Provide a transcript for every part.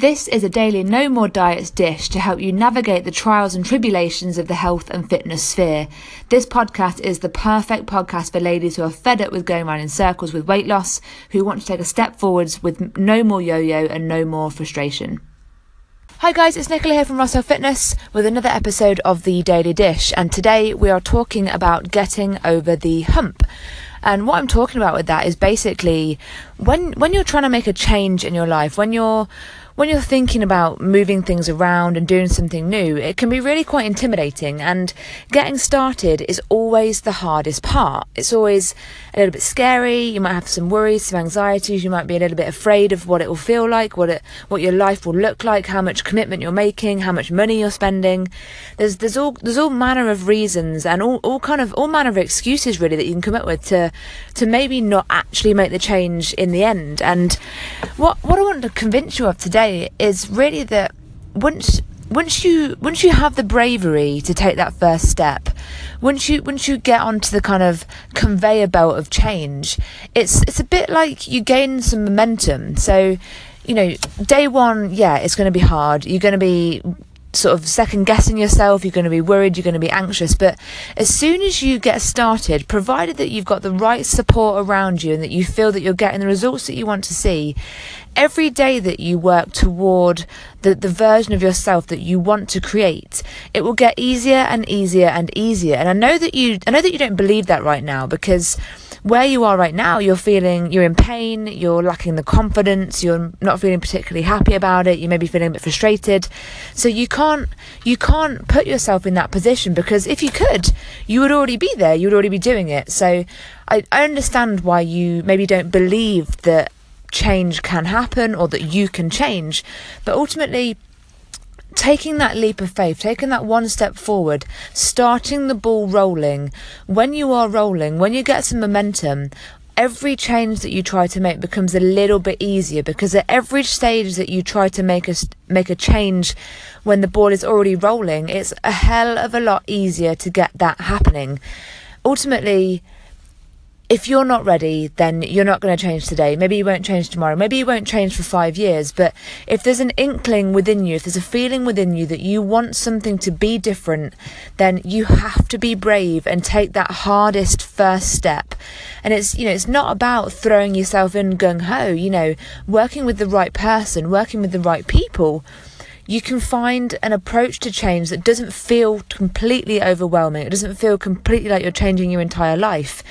This is a daily No More Diets dish to help you navigate the trials and tribulations of the health and fitness sphere. This podcast is the perfect podcast for ladies who are fed up with going around in circles with weight loss, who want to take a step forwards with no more yo yo and no more frustration. Hi guys, it's Nicola here from Rossell Fitness with another episode of the Daily Dish, and today we are talking about getting over the hump. And what I'm talking about with that is basically when when you're trying to make a change in your life, when you're when you're thinking about moving things around and doing something new, it can be really quite intimidating. And getting started is always the hardest part. It's always a little bit scary. You might have some worries, some anxieties. You might be a little bit afraid of what it will feel like, what it, what your life will look like, how much commitment you're making, how much money you're spending. There's there's all there's all manner of reasons and all, all kind of all manner of excuses really that you can come up with to to maybe not actually make the change in the end. And what what I want to convince you of today is really that once once you once you have the bravery to take that first step once you once you get onto the kind of conveyor belt of change it's it's a bit like you gain some momentum. So you know day one yeah it's going to be hard. You're going to be sort of second guessing yourself, you're going to be worried, you're going to be anxious. But as soon as you get started, provided that you've got the right support around you and that you feel that you're getting the results that you want to see, every day that you work toward the, the version of yourself that you want to create, it will get easier and easier and easier. And I know that you I know that you don't believe that right now because where you are right now, you're feeling you're in pain, you're lacking the confidence, you're not feeling particularly happy about it, you may be feeling a bit frustrated. So you can't you can't put yourself in that position because if you could, you would already be there, you would already be doing it. So I, I understand why you maybe don't believe that change can happen or that you can change, but ultimately taking that leap of faith, taking that one step forward, starting the ball rolling, when you are rolling, when you get some momentum, every change that you try to make becomes a little bit easier because at every stage that you try to make a make a change when the ball is already rolling, it's a hell of a lot easier to get that happening. Ultimately, if you're not ready, then you're not going to change today. Maybe you won't change tomorrow. Maybe you won't change for five years. But if there's an inkling within you, if there's a feeling within you that you want something to be different, then you have to be brave and take that hardest first step. And it's, you know, it's not about throwing yourself in gung ho, you know, working with the right person, working with the right people you can find an approach to change that doesn't feel completely overwhelming. It doesn't feel completely like you're changing your entire life.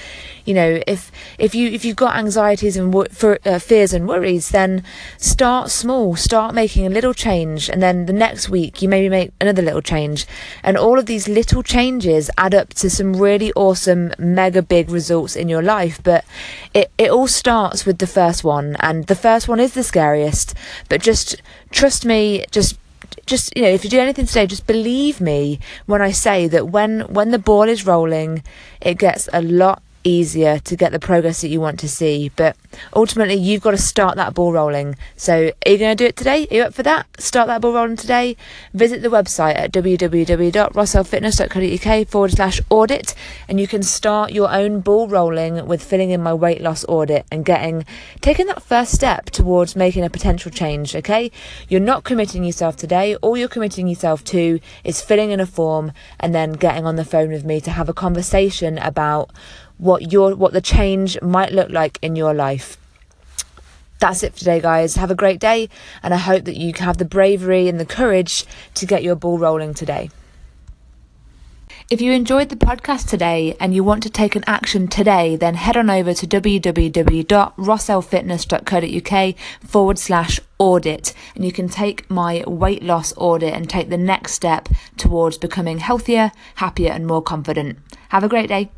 You know, if if you if you've got anxieties and for, uh, fears and worries, then start small. Start making a little change, and then the next week you maybe make another little change, and all of these little changes add up to some really awesome, mega big results in your life. But it it all starts with the first one, and the first one is the scariest. But just trust me, just just you know if you do anything today just believe me when i say that when when the ball is rolling it gets a lot easier to get the progress that you want to see. But ultimately, you've got to start that ball rolling. So, are you going to do it today? Are you up for that? Start that ball rolling today. Visit the website at www.rossellfitness.co.uk forward slash audit, and you can start your own ball rolling with filling in my weight loss audit and getting taking that first step towards making a potential change. Okay, you're not committing yourself today. All you're committing yourself to is filling in a form and then getting on the phone with me to have a conversation about what your what the change might look like in your life. That's it for today, guys. Have a great day, and I hope that you have the bravery and the courage to get your ball rolling today. If you enjoyed the podcast today and you want to take an action today, then head on over to www.rossellfitness.co.uk forward slash audit and you can take my weight loss audit and take the next step towards becoming healthier, happier, and more confident. Have a great day.